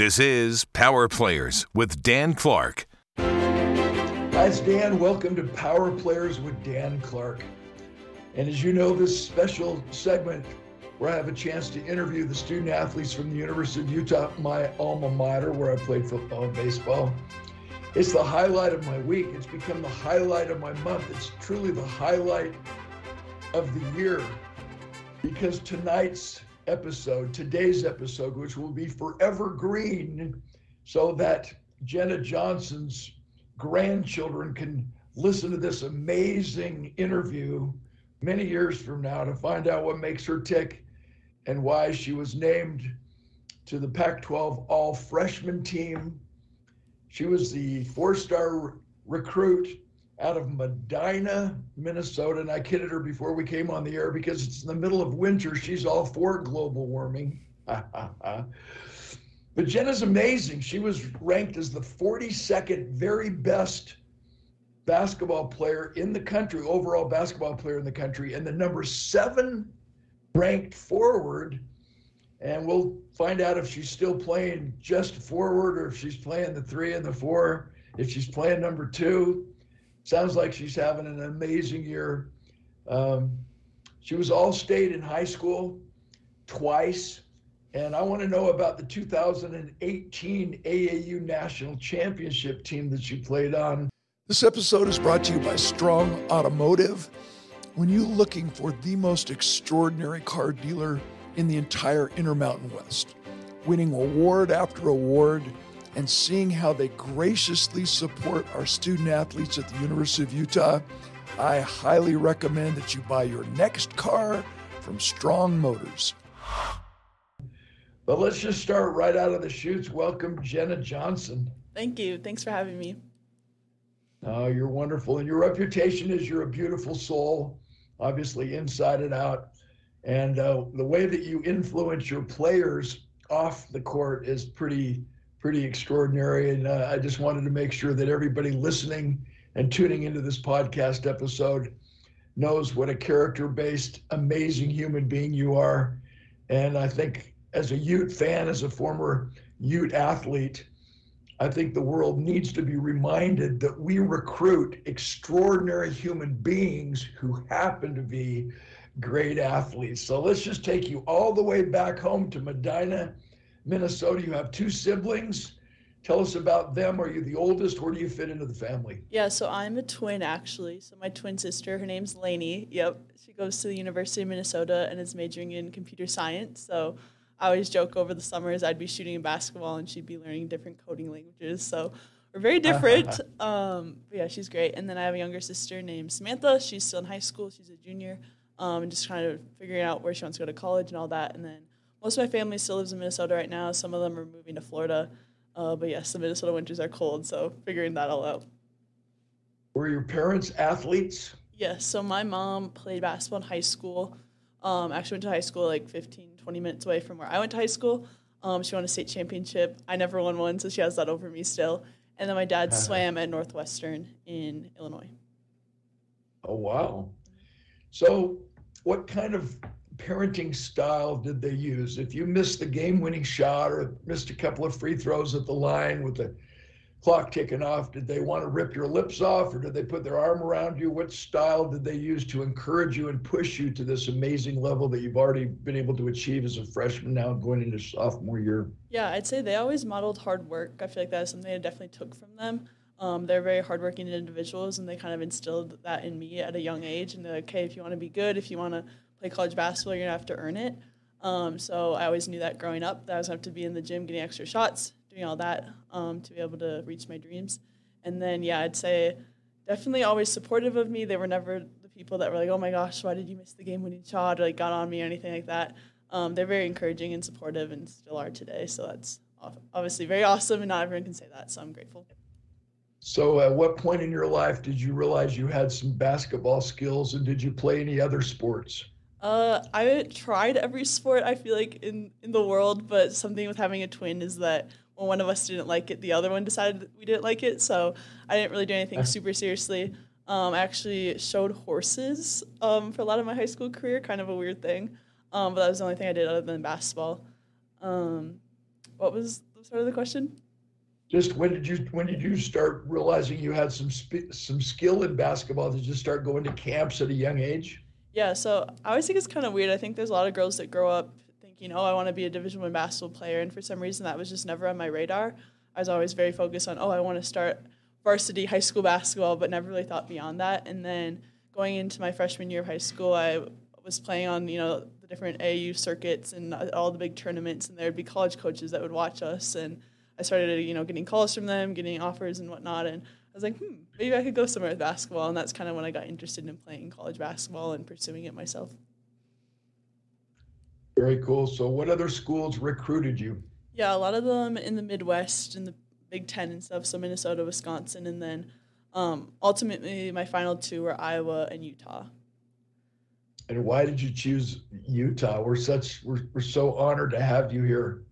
This is Power Players with Dan Clark. It's Dan. Welcome to Power Players with Dan Clark. And as you know, this special segment where I have a chance to interview the student athletes from the University of Utah, my alma mater, where I played football and baseball. It's the highlight of my week. It's become the highlight of my month. It's truly the highlight of the year because tonight's episode, today's episode, which will be forever green, so that Jenna Johnson's grandchildren can listen to this amazing interview many years from now to find out what makes her tick and why she was named to the Pac 12 all freshman team. She was the four star recruit out of Medina, Minnesota. And I kidded her before we came on the air because it's in the middle of winter. She's all for global warming. but Jenna's amazing. She was ranked as the 42nd very best basketball player in the country, overall basketball player in the country, and the number seven ranked forward. And we'll find out if she's still playing just forward or if she's playing the three and the four, if she's playing number two sounds like she's having an amazing year. Um, she was all state in high school twice. And I want to know about the 2018 AAU National Championship team that she played on. This episode is brought to you by Strong Automotive. When you're looking for the most extraordinary car dealer in the entire Intermountain West, winning award after award, and seeing how they graciously support our student athletes at the University of Utah, I highly recommend that you buy your next car from Strong Motors. But let's just start right out of the chutes. Welcome, Jenna Johnson. Thank you. Thanks for having me. Oh, you're wonderful. And your reputation is you're a beautiful soul, obviously inside and out. And uh, the way that you influence your players off the court is pretty pretty extraordinary. And uh, I just wanted to make sure that everybody listening and tuning into this podcast episode knows what a character based, amazing human being you are. And I think as a Ute fan, as a former Ute athlete, I think the world needs to be reminded that we recruit extraordinary human beings who happen to be great athletes. So let's just take you all the way back home to Medina, Minnesota. You have two siblings. Tell us about them. Are you the oldest? Where do you fit into the family? Yeah, so I'm a twin actually. So my twin sister, her name's Lainey. Yep, she goes to the University of Minnesota and is majoring in computer science. So I always joke over the summers I'd be shooting a basketball and she'd be learning different coding languages. So we're very different. um, yeah, she's great. And then I have a younger sister named Samantha. She's still in high school. She's a junior, um, and just kind of figuring out where she wants to go to college and all that. And then most of my family still lives in Minnesota right now. Some of them are moving to Florida. Uh, but yes, the Minnesota winters are cold, so figuring that all out. Were your parents athletes? Yes. So my mom played basketball in high school. Um, actually went to high school like 15, 20 minutes away from where I went to high school. Um, she won a state championship. I never won one, so she has that over me still. And then my dad swam at Northwestern in Illinois. Oh wow! So, what kind of parenting style did they use? If you missed the game winning shot or missed a couple of free throws at the line with the clock ticking off, did they want to rip your lips off or did they put their arm around you? What style did they use to encourage you and push you to this amazing level that you've already been able to achieve as a freshman now going into sophomore year? Yeah, I'd say they always modeled hard work. I feel like that's something I definitely took from them. Um, they're very hardworking individuals, and they kind of instilled that in me at a young age. And they're like, "Okay, if you want to be good, if you want to play college basketball, you're gonna have to earn it." Um, so I always knew that growing up, that I was gonna have to be in the gym, getting extra shots, doing all that um, to be able to reach my dreams. And then, yeah, I'd say definitely always supportive of me. They were never the people that were like, "Oh my gosh, why did you miss the game-winning shot?" or like got on me or anything like that. Um, they're very encouraging and supportive, and still are today. So that's obviously very awesome, and not everyone can say that. So I'm grateful. So, at what point in your life did you realize you had some basketball skills, and did you play any other sports? Uh, I tried every sport I feel like in in the world, but something with having a twin is that when one of us didn't like it, the other one decided we didn't like it. So I didn't really do anything super seriously. Um, I actually showed horses um, for a lot of my high school career, kind of a weird thing. Um, but that was the only thing I did other than basketball. Um, what was the start of the question? Just when did you when did you start realizing you had some sp- some skill in basketball? Did you start going to camps at a young age? Yeah, so I always think it's kind of weird. I think there's a lot of girls that grow up thinking, "Oh, I want to be a Division One basketball player," and for some reason that was just never on my radar. I was always very focused on, "Oh, I want to start varsity high school basketball," but never really thought beyond that. And then going into my freshman year of high school, I was playing on you know the different AAU circuits and uh, all the big tournaments, and there would be college coaches that would watch us and I started, you know, getting calls from them, getting offers and whatnot, and I was like, hmm, maybe I could go somewhere with basketball, and that's kind of when I got interested in playing college basketball and pursuing it myself. Very cool. So, what other schools recruited you? Yeah, a lot of them in the Midwest, in the Big Ten and stuff. So Minnesota, Wisconsin, and then um, ultimately my final two were Iowa and Utah. And why did you choose Utah? We're such we're, we're so honored to have you here.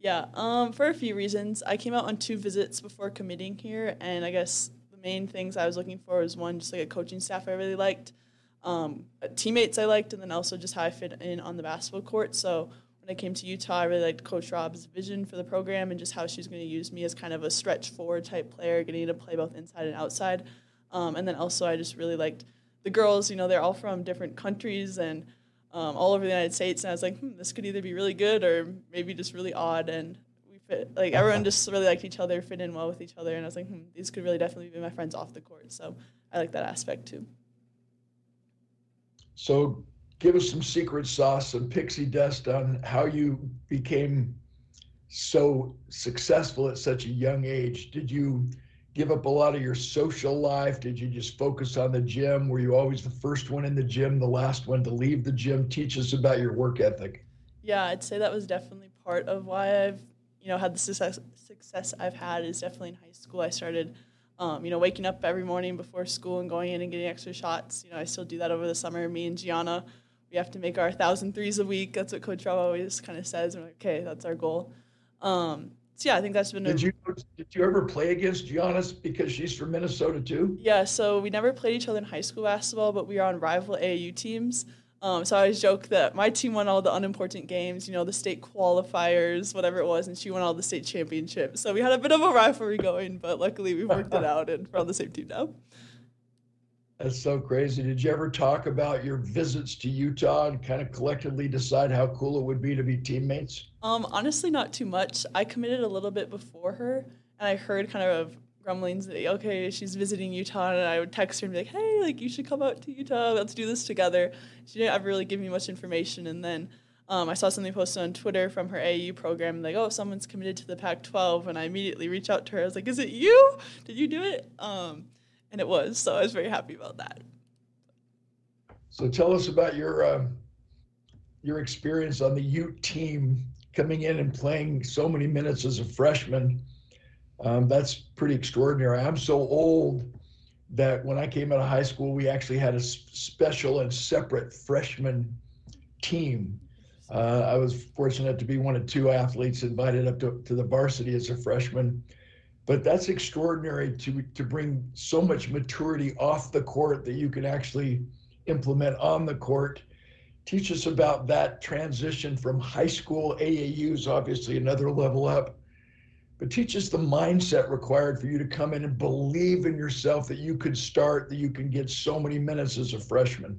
Yeah, um, for a few reasons. I came out on two visits before committing here, and I guess the main things I was looking for was one, just like a coaching staff I really liked, um, teammates I liked, and then also just how I fit in on the basketball court. So when I came to Utah, I really liked Coach Rob's vision for the program and just how she's going to use me as kind of a stretch forward type player, getting to play both inside and outside. Um, and then also, I just really liked the girls. You know, they're all from different countries and um, all over the United States, and I was like, hmm, this could either be really good or maybe just really odd. And we fit like everyone just really liked each other, fit in well with each other, and I was like, hmm, these could really definitely be my friends off the court. So I like that aspect too. So give us some secret sauce, some pixie dust on how you became so successful at such a young age. Did you give up a lot of your social life? Did you just focus on the gym? Were you always the first one in the gym, the last one to leave the gym? Teach us about your work ethic. Yeah, I'd say that was definitely part of why I've, you know, had the success success I've had is definitely in high school. I started, um, you know, waking up every morning before school and going in and getting extra shots. You know, I still do that over the summer. Me and Gianna, we have to make our thousand threes a week. That's what Coach Rob always kind of says. we're like, okay, that's our goal. Um, so yeah, I think that's been. Did a, you did you ever play against Giannis because she's from Minnesota too? Yeah, so we never played each other in high school basketball, but we were on rival AAU teams. Um, so I always joke that my team won all the unimportant games, you know, the state qualifiers, whatever it was, and she won all the state championships. So we had a bit of a rivalry going, but luckily we worked it out and we're on the same team now. That's so crazy. Did you ever talk about your visits to Utah and kind of collectively decide how cool it would be to be teammates? Um, honestly, not too much. I committed a little bit before her, and I heard kind of grumblings that okay, she's visiting Utah, and I would text her and be like, hey, like you should come out to Utah. Let's do this together. She didn't ever really give me much information, and then. Um, I saw something posted on Twitter from her AAU program, like, oh, someone's committed to the Pac 12. And I immediately reached out to her. I was like, is it you? Did you do it? Um, and it was. So I was very happy about that. So tell us about your uh, your experience on the Ute team, coming in and playing so many minutes as a freshman. Um, that's pretty extraordinary. I'm so old that when I came out of high school, we actually had a special and separate freshman team. Uh, I was fortunate to be one of two athletes invited up to, to the varsity as a freshman but that's extraordinary to to bring so much maturity off the court that you can actually implement on the court. Teach us about that transition from high school aau's obviously another level up. But teach us the mindset required for you to come in and believe in yourself that you could start that you can get so many minutes as a freshman.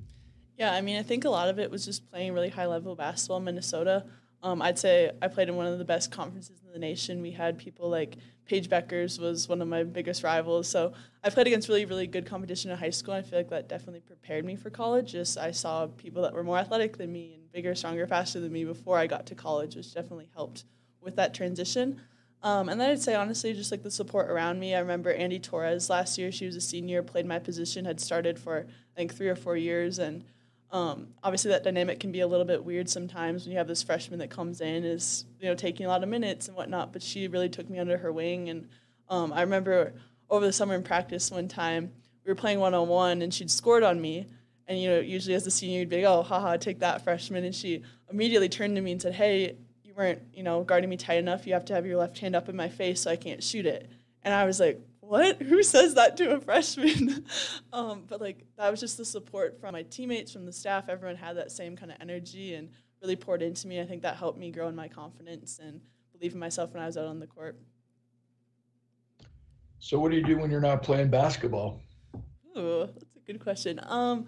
Yeah i mean i think a lot of it was just playing really high level basketball in minnesota um, I'd say I played in one of the best conferences in the nation. We had people like Paige Bueckers was one of my biggest rivals. So I played against really, really good competition in high school. And I feel like that definitely prepared me for college. Just I saw people that were more athletic than me and bigger, stronger, faster than me before I got to college, which definitely helped with that transition. Um, and then I'd say honestly, just like the support around me. I remember Andy Torres last year. She was a senior, played my position, had started for I think three or four years, and um, obviously, that dynamic can be a little bit weird sometimes when you have this freshman that comes in is you know taking a lot of minutes and whatnot. But she really took me under her wing, and um, I remember over the summer in practice one time we were playing one on one, and she'd scored on me. And you know, usually as a senior, you'd be like, "Oh, haha, take that, freshman!" And she immediately turned to me and said, "Hey, you weren't you know guarding me tight enough. You have to have your left hand up in my face so I can't shoot it." And I was like, what? Who says that to a freshman? um, but like that was just the support from my teammates, from the staff. Everyone had that same kind of energy and really poured into me. I think that helped me grow in my confidence and believe in myself when I was out on the court. So, what do you do when you're not playing basketball? Ooh, that's a good question. Um,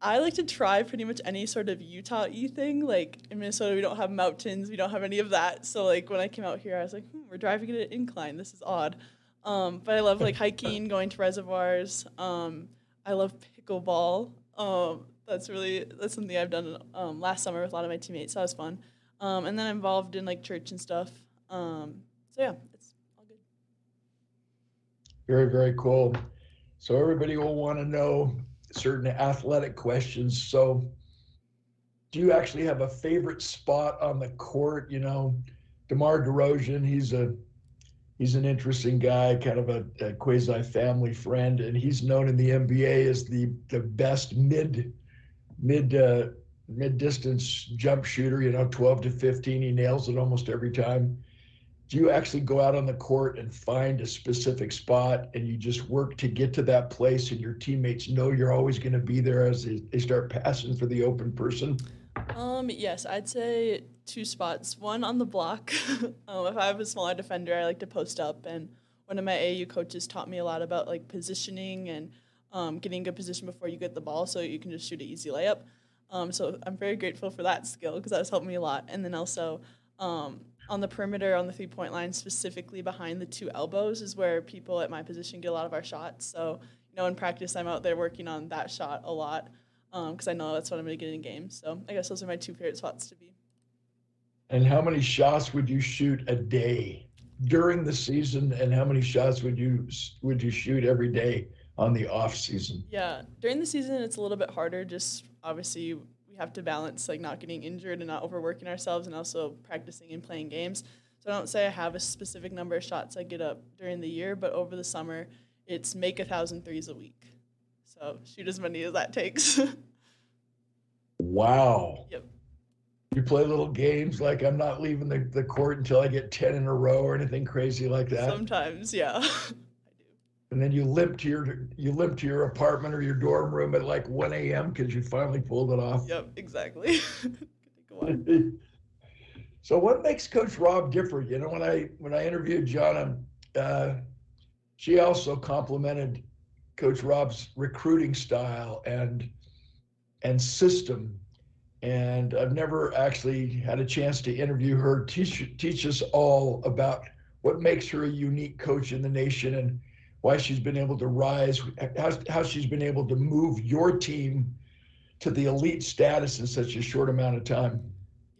I like to try pretty much any sort of Utah y thing. Like in Minnesota, we don't have mountains, we don't have any of that. So like when I came out here, I was like, hmm, we're driving at an incline. This is odd. Um, but I love like hiking, going to reservoirs. Um, I love pickleball. Um, that's really that's something I've done um, last summer with a lot of my teammates. So that was fun. Um, and then I'm involved in like church and stuff. Um, so yeah, it's all good. Very very cool. So everybody will want to know certain athletic questions. So, do you actually have a favorite spot on the court? You know, DeMar DeRozan, he's a he's an interesting guy, kind of a, a quasi family friend, and he's known in the NBA as the the best mid mid uh, mid distance jump shooter. You know, 12 to 15, he nails it almost every time do you actually go out on the court and find a specific spot and you just work to get to that place and your teammates know you're always going to be there as they start passing for the open person? Um, yes, I'd say two spots. One on the block. um, if I have a smaller defender, I like to post up. And one of my AAU coaches taught me a lot about like positioning and um, getting good position before you get the ball so you can just shoot an easy layup. Um, so I'm very grateful for that skill because that that's helped me a lot. And then also, um, on the perimeter on the three point line, specifically behind the two elbows, is where people at my position get a lot of our shots. So, you know, in practice, I'm out there working on that shot a lot because um, I know that's what I'm going to get in games. So, I guess those are my two favorite spots to be. And how many shots would you shoot a day during the season? And how many shots would you would you shoot every day on the off season? Yeah, during the season, it's a little bit harder. Just obviously we have to balance like not getting injured and not overworking ourselves and also practicing and playing games. So I don't say I have a specific number of shots I get up during the year, but over the summer, it's make a thousand threes a week. So shoot as many as that takes. wow. Yep. You play little games like I'm not leaving the, the court until I get 10 in a row or anything crazy like that? Sometimes, yeah. I do. And then you limp to your you limp to your apartment or your dorm room at like 1 a.m. because you finally pulled it off. Yep, exactly. so what makes Coach Rob different? You know, when I when I interviewed John, uh, she also complimented Coach Rob's recruiting style and and system. And I've never actually had a chance to interview her. Teach teach us all about what makes her a unique coach in the nation and why she's been able to rise, how, how she's been able to move your team to the elite status in such a short amount of time.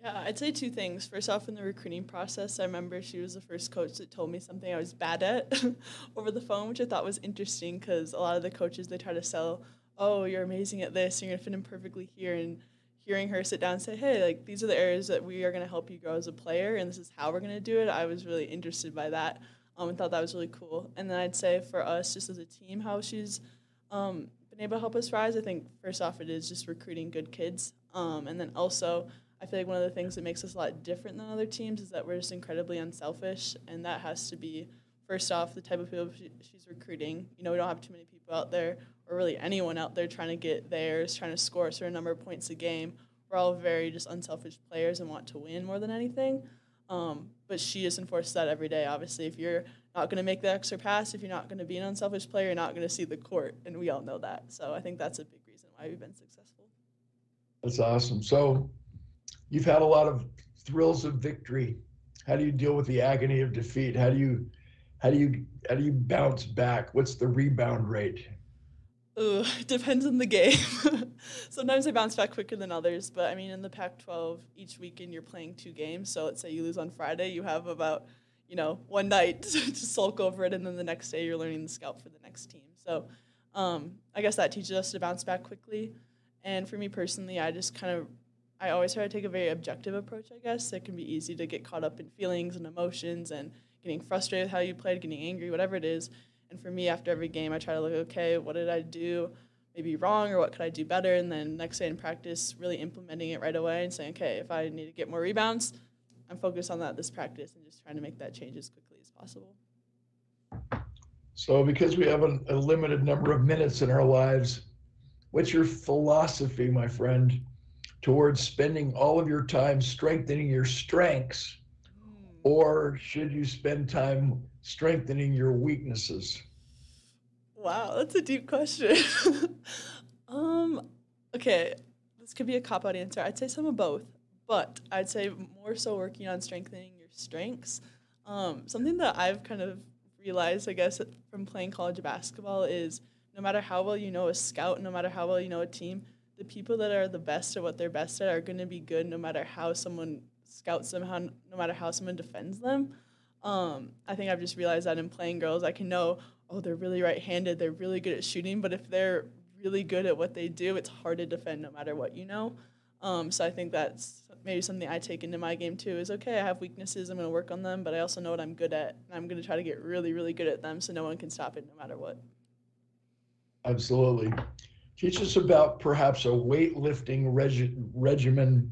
Yeah, I'd say two things. First off, in the recruiting process, I remember she was the first coach that told me something I was bad at over the phone, which I thought was interesting because a lot of the coaches they try to sell, oh, you're amazing at this, you're gonna fit in perfectly here, and hearing her sit down and say, hey, like these are the areas that we are gonna help you grow as a player, and this is how we're gonna do it. I was really interested by that um, and thought that was really cool. And then I'd say for us, just as a team, how she's um, been able to help us rise. I think first off, it is just recruiting good kids, um, and then also I feel like one of the things that makes us a lot different than other teams is that we're just incredibly unselfish, and that has to be first off the type of people she, she's recruiting. You know, we don't have too many people out there, or really anyone out there trying to get theirs, trying to score a certain number of points a game. We're all very just unselfish players and want to win more than anything. Um, but she just enforces that every day. Obviously, if you're not going to make the extra pass, if you're not going to be an unselfish player, you're not going to see the court, and we all know that. So I think that's a big reason why we've been successful. That's awesome. So you've had a lot of thrills of victory. How do you deal with the agony of defeat? How do you how do you how do you bounce back? What's the rebound rate? It depends on the game. Sometimes I bounce back quicker than others, but I mean, in the Pac 12, each weekend you're playing two games. So let's say you lose on Friday, you have about, you know, one night to sulk over it, and then the next day you're learning the scout for the next team. So um, I guess that teaches us to bounce back quickly. And for me personally, I just kind of, I always try to take a very objective approach, I guess. It can be easy to get caught up in feelings and emotions and getting frustrated with how you played, getting angry, whatever it is and for me, after every game, I try to look, okay, what did I do maybe wrong or what could I do better? And then next day in practice, really implementing it right away and saying, okay, if I need to get more rebounds, I'm focused on that this practice and just trying to make that change as quickly as possible. So, because we have a, a limited number of minutes in our lives, what's your philosophy, my friend, towards spending all of your time strengthening your strengths hmm. or should you spend time strengthening your weaknesses? Wow, that's a deep question. um, okay, this could be a cop out answer. I'd say some of both, but I'd say more so working on strengthening your strengths. Um, something that I've kind of realized, I guess, from playing college basketball is no matter how well you know a scout, no matter how well you know a team, the people that are the best at what they're best at are going to be good no matter how someone scouts them, how, no matter how someone defends them. Um, I think I've just realized that in playing girls, I can know, oh, they're really right handed, they're really good at shooting, but if they're really good at what they do, it's hard to defend no matter what you know. Um, so I think that's maybe something I take into my game too is okay, I have weaknesses, I'm going to work on them, but I also know what I'm good at, and I'm going to try to get really, really good at them so no one can stop it no matter what. Absolutely. Teach us about perhaps a weightlifting regi- regimen.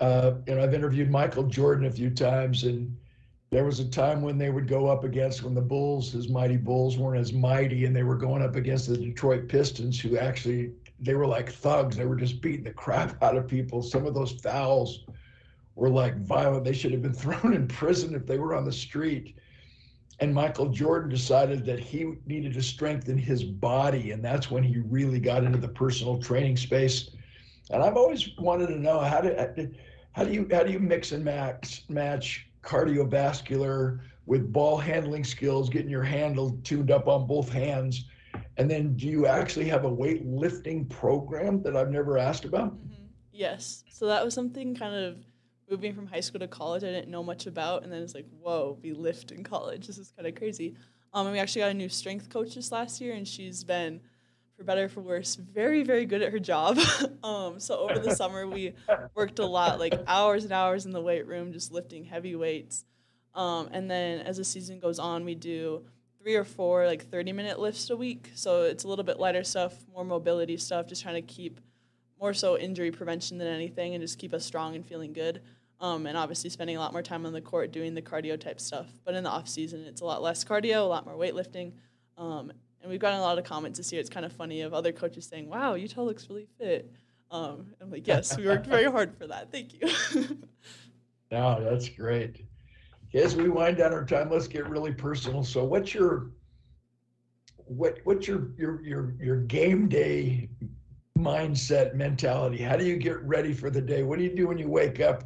Uh, you know, I've interviewed Michael Jordan a few times, and there was a time when they would go up against when the Bulls, his mighty Bulls, weren't as mighty, and they were going up against the Detroit Pistons, who actually they were like thugs. They were just beating the crap out of people. Some of those fouls were like violent. They should have been thrown in prison if they were on the street and Michael Jordan decided that he needed to strengthen his body, and that's when he really got into the personal training space. And I've always wanted to know how do how do you how do you mix and match match cardiovascular with ball handling skills, getting your handle tuned up on both hands, and then do you actually have a weightlifting program that I've never asked about? Mm-hmm. Yes, so that was something kind of moving from high school to college I didn't know much about, and then it's like, whoa, we lift in college. This is kind of crazy. Um, and we actually got a new strength coach this last year, and she's been, for better for worse, very very good at her job. um, so over the summer we worked a lot, like hours and hours in the weight room, just lifting heavy weights. Um, and then as the season goes on, we do three or four like 30 minute lifts a week. So it's a little bit lighter stuff, more mobility stuff, just trying to keep more so injury prevention than anything and just keep us strong and feeling good. Um, and obviously spending a lot more time on the court doing the cardio type stuff. But in the off season, it's a lot less cardio, a lot more weightlifting. Um, and we've gotten a lot of comments this year. It's kind of funny of other coaches saying, "Wow, Utah looks really fit." Um, I'm like, "Yes, we worked very hard for that. Thank you." no, that's great. As we wind down our time, let's get really personal. So, what's your what what's your your your your game day mindset mentality? How do you get ready for the day? What do you do when you wake up?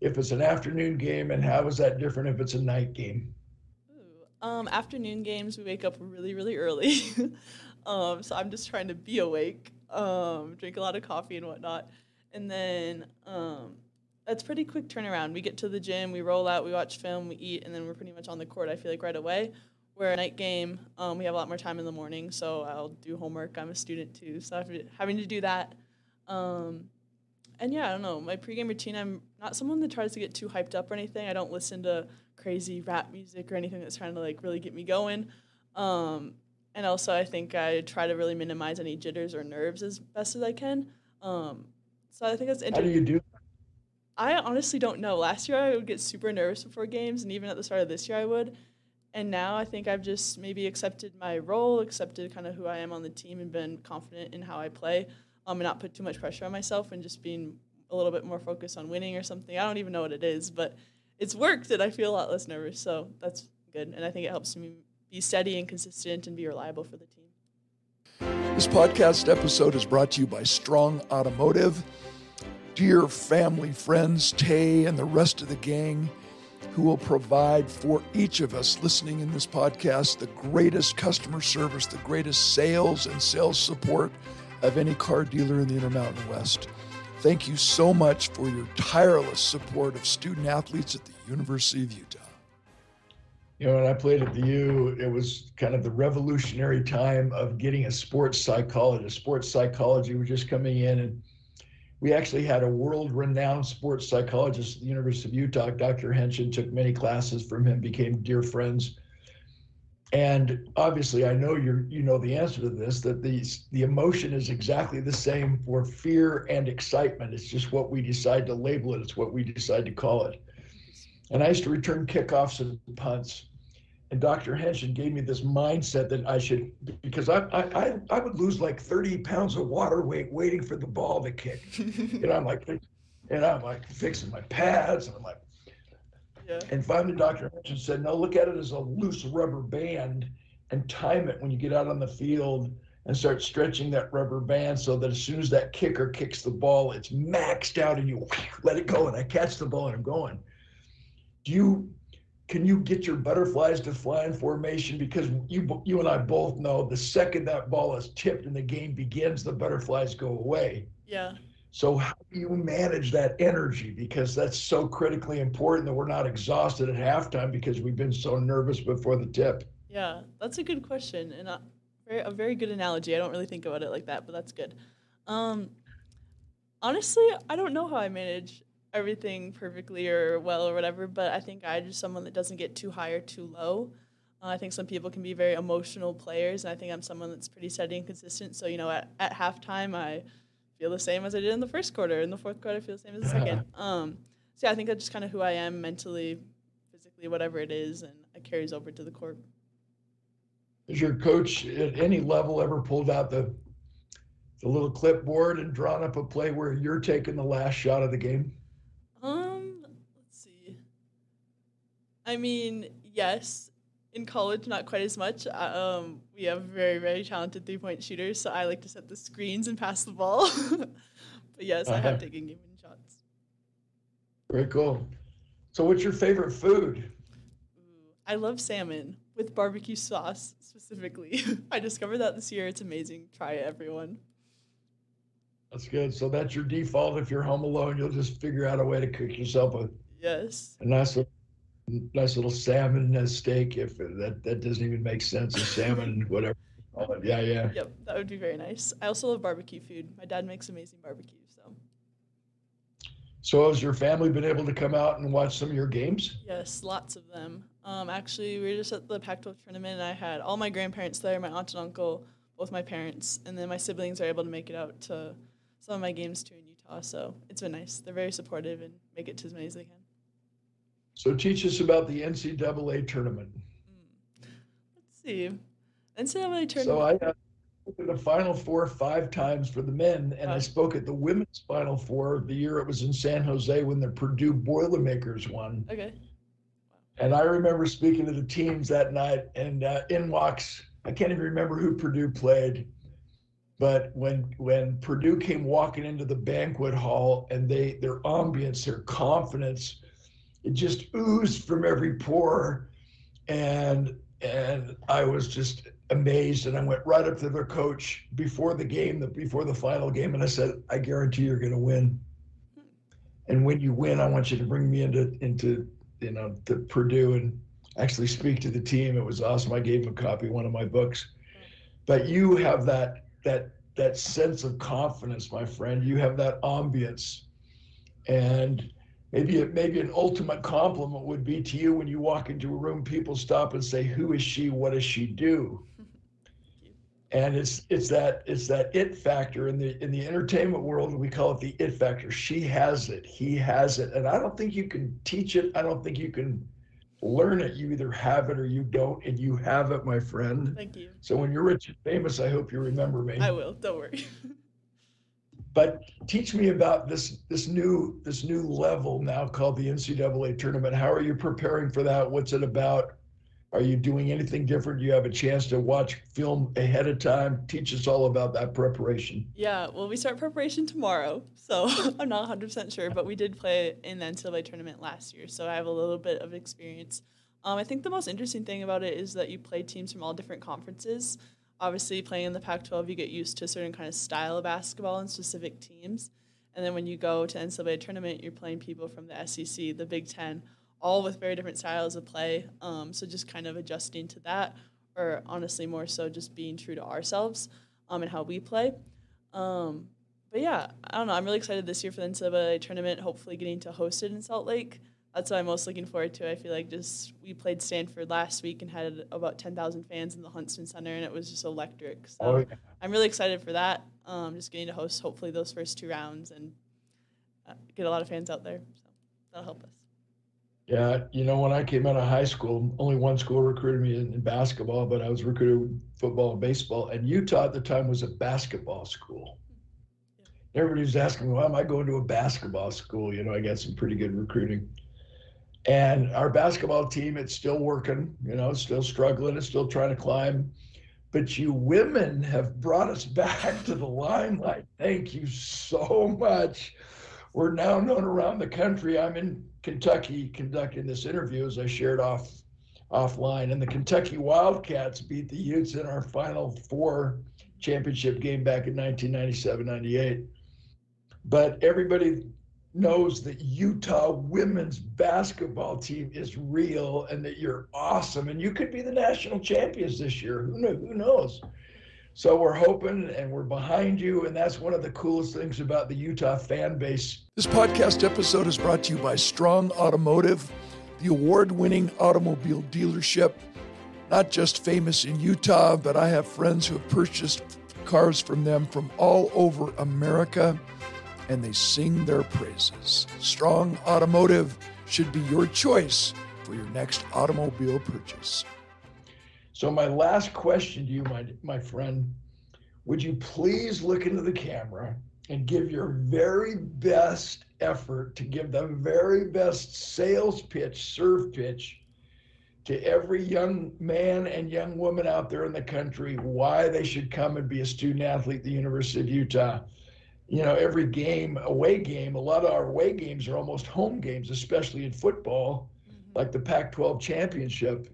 If it's an afternoon game, and how is that different if it's a night game? Um, afternoon games, we wake up really, really early. um, so I'm just trying to be awake, um, drink a lot of coffee and whatnot. And then um, that's pretty quick turnaround. We get to the gym, we roll out, we watch film, we eat, and then we're pretty much on the court, I feel like, right away. Where a night game, um, we have a lot more time in the morning, so I'll do homework. I'm a student too, so having to do that. Um, and yeah, I don't know. My pregame routine, I'm not someone that tries to get too hyped up or anything. I don't listen to crazy rap music or anything that's trying to like really get me going. Um, and also, I think I try to really minimize any jitters or nerves as best as I can. Um, so I think that's interesting. How do you do? I honestly don't know. Last year I would get super nervous before games, and even at the start of this year I would and now I think I've just maybe accepted my role, accepted kind of who I am on the team, and been confident in how I play, um, and not put too much pressure on myself, and just being a little bit more focused on winning or something. I don't even know what it is, but it's worked, and I feel a lot less nervous. So that's good, and I think it helps me be steady and consistent and be reliable for the team. This podcast episode is brought to you by Strong Automotive. Dear family, friends, Tay, and the rest of the gang who will provide for each of us listening in this podcast the greatest customer service, the greatest sales and sales support of any car dealer in the Intermountain West. Thank you so much for your tireless support of student athletes at the University of Utah. You know, when I played at the U, it was kind of the revolutionary time of getting a sports psychologist. Sports psychology was just coming in and we actually had a world-renowned sports psychologist at the University of Utah, Dr. Henschen, took many classes from him, became dear friends. And obviously, I know you you know the answer to this that the the emotion is exactly the same for fear and excitement. It's just what we decide to label it. It's what we decide to call it. And I used to return kickoffs and punts, and Dr. Henschen gave me this mindset that I should, because I, I, I would lose like 30 pounds of water weight waiting for the ball to kick. and I'm like, and I'm like fixing my pads, and I'm like, Yeah. And finally, Dr. Hutchins said, no, look at it as a loose rubber band and time it when you get out on the field and start stretching that rubber band so that as soon as that kicker kicks the ball, it's maxed out and you let it go and I catch the ball and I'm going. Do you can you get your butterflies to fly in formation? Because you you and I both know the second that ball is tipped and the game begins, the butterflies go away. Yeah. So how do you manage that energy? Because that's so critically important that we're not exhausted at halftime because we've been so nervous before the tip. Yeah, that's a good question and a very, a very good analogy. I don't really think about it like that, but that's good. Um, honestly, I don't know how I manage everything perfectly or well or whatever, but I think I'm just someone that doesn't get too high or too low. Uh, I think some people can be very emotional players, and I think I'm someone that's pretty steady and consistent. So you know, at, at halftime, I feel the same as I did in the first quarter. In the fourth quarter, I feel the same as the second. Um, so yeah, I think that's just kind of who I am mentally, physically, whatever it is, and it carries over to the court. Has your coach at any level ever pulled out the the little clipboard and drawn up a play where you're taking the last shot of the game? Um, let's see. I mean, yes. In college, not quite as much. Uh, um, we have very, very talented three-point shooters, so I like to set the screens and pass the ball. but yes, I have Uh-huh. taken game-winning shots. Very cool. So, what's your favorite food? Ooh, I love salmon with barbecue sauce specifically. I discovered that this year. It's amazing. Try it, everyone. That's good. So that's your default. If you're home alone, you'll just figure out a way to cook yourself a, Yes. a nice little, nice little salmon and a steak. If that that doesn't even make sense, a salmon, whatever. it. Yeah, yeah. Yep, that would be very nice. I also love barbecue food. My dad makes amazing barbecue, so So has your family been able to come out and watch some of your games? yes, lots of them. Um, actually, we were just at the Pac-12 tournament, and I had all my grandparents there, my aunt and uncle, both my parents, and then my siblings are able to make it out to some of my games too in Utah. So it's been nice. They're very supportive and make it to as many as they can. So teach us about the NCAA tournament. Let's see. NCAA tournament. So I uh, spoke at the Final Four five times for the men, and I spoke at the women's Final Four the year it was in San Jose when the Purdue Boilermakers won. okay. And I remember speaking to the teams that night, and uh, in walks I can't even remember who Purdue played, but when when Purdue came walking into the banquet hall and they their ambience, their confidence, it just oozed from every pore, and and I was just amazed. And I went right up to their coach before the game, the before the final game, and I said, "I guarantee you're going to win." And when you win, I want you to bring me into into you know to Purdue and actually speak to the team. It was awesome. I gave him a copy of one of my books. But you have that that that sense of confidence, my friend. You have that ambience, and maybe maybe an ultimate compliment would be to you when you walk into a room, people stop and say, "Who is she? What does she do?" and it's it's that it's that it factor in the in the entertainment world we call it the it factor she has it he has it and i don't think you can teach it i don't think you can learn it you either have it or you don't and you have it my friend Thank you. so when you're rich and famous i hope you remember me I will. Don't worry. but teach me about this this new this new level now called the ncaa tournament how are you preparing for that what's it about are you doing anything different? Do you have a chance to watch film ahead of time? Teach us all about that preparation. Yeah, well, we start preparation tomorrow, so I'm not 100% sure, but we did play in the NCAA tournament last year, so I have a little bit of experience. Um, I think the most interesting thing about it is that you play teams from all different conferences. Obviously, playing in the Pac 12, you get used to a certain kind of style of basketball and specific teams. And then when you go to NCAA tournament, you're playing people from the SEC, the Big Ten, all with very different styles of play. Um, so just kind of adjusting to that, or honestly, more so just being true to ourselves um, and how we play. Um, but yeah, I don't know. I'm really excited this year for the NCAA tournament. Hopefully, getting to host it in Salt Lake. That's what I'm most looking forward to. I feel like just we played Stanford last week and had about 10,000 fans in the Huntsman Center, and it was just electric. So Oh, yeah. I'm really excited for that. Um, just getting to host hopefully those first two rounds and uh, get a lot of fans out there. So that'll help us. Yeah, you know, when I came out of high school, only one school recruited me in, in basketball, but I was recruited in football and baseball. And Utah at the time was a basketball school. Everybody was asking why am I going to a basketball school? You know, I got some pretty good recruiting. And our basketball team, it's still working, you know, still struggling, it's still trying to climb. But you women have brought us back to the limelight. Thank you so much. We're now known around the country. I'm in Kentucky conducting this interview, as I shared off offline, and the Kentucky Wildcats beat the Utes in our Final Four championship game back in 1997-98. But everybody knows that Utah women's basketball team is real and that you're awesome and you could be the national champions this year. Who, who knows? So we're hoping and we're behind you. And that's one of the coolest things about the Utah fan base. This podcast episode is brought to you by Strong Automotive, the award winning automobile dealership. Not just famous in Utah, but I have friends who have purchased cars from them from all over America and they sing their praises. Strong Automotive should be your choice for your next automobile purchase. So, my last question to you, my, my friend, would you please look into the camera and give your very best effort to give the very best sales pitch, serve pitch to every young man and young woman out there in the country why they should come and be a student athlete at the University of Utah? You know, every game, away game, a lot of our away games are almost home games, especially in football, mm-hmm. like the Pac 12 championship,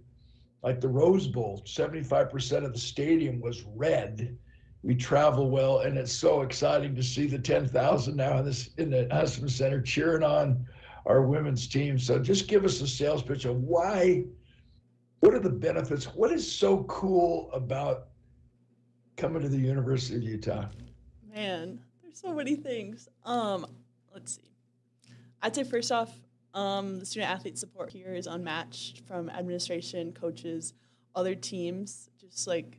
like the Rose Bowl. 75% of the stadium was red. We travel well, and it's so exciting to see the 10,000 now in, this, in the Huntsman Center cheering on our women's team. So just give us a sales pitch of why, what are the benefits? What is so cool about coming to the University of Utah? Man, so many things. Um, let's see. I'd say first off, um, the student athlete support here is unmatched from administration, coaches, other teams. Just like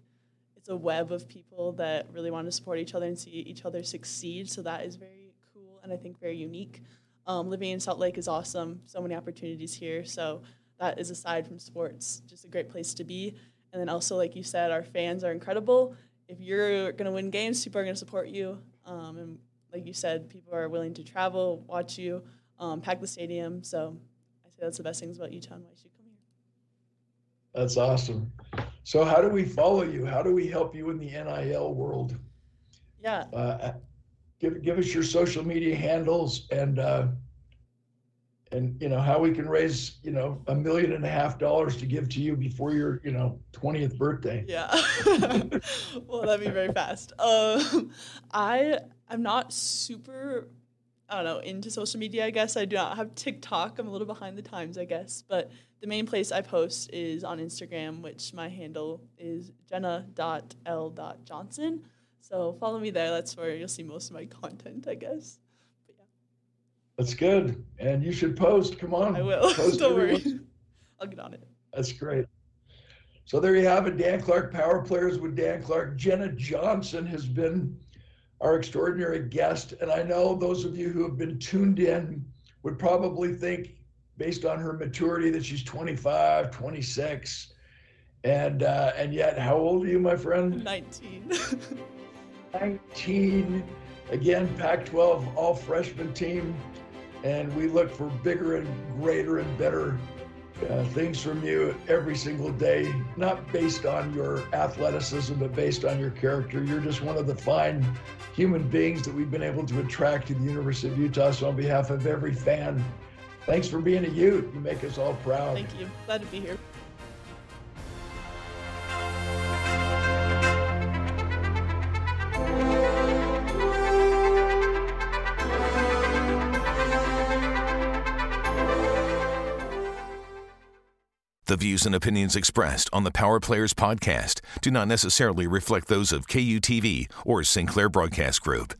it's a web of people that really want to support each other and see each other succeed. So that is very cool and I think very unique. Um, living in Salt Lake is awesome. So many opportunities here. So that is aside from sports, just a great place to be. And then also, like you said, our fans are incredible. If you're going to win games, people are going to support you. Um, and like you said, people are willing to travel, watch you, um, pack the stadium. So I say that's the best things about Utah and why you should come here. That's awesome. So how do we follow you? How do we help you in the NIL world? Yeah. Uh, give give us your social media handles and uh, and you know how we can raise you know a million and a half dollars to give to you before your you know 20th birthday. Yeah. Well that'd be very fast. Um, i i'm not super i don't know into social media i guess. I do not have tiktok. I'm a little behind the times i guess. But the main place i post is on instagram which my handle is jenna.l.johnson so follow me there. That's where you'll see most of my content i guess that's good. And you should post. Come on. I will. Don't worry. I'll get on it. That's great. So there you have it. Dan Clark, Power Players with Dan Clark. Jenna Johnson has been our extraordinary guest. And I know those of you who have been tuned in would probably think, based on her maturity, that she's 25, 26. And uh, and yet, how old are you, my friend? 19. 19. Again, Pac 12 all freshman team and we look for bigger and greater and better uh, things from you every single day, not based on your athleticism, but based on your character. You're just one of the fine human beings that we've been able to attract to the University of Utah. So, on behalf of every fan, thanks for being a Ute. You make us all proud. Thank you. Glad to be here. The views and opinions expressed on the Power Players podcast do not necessarily reflect those of KUTV or Sinclair Broadcast Group.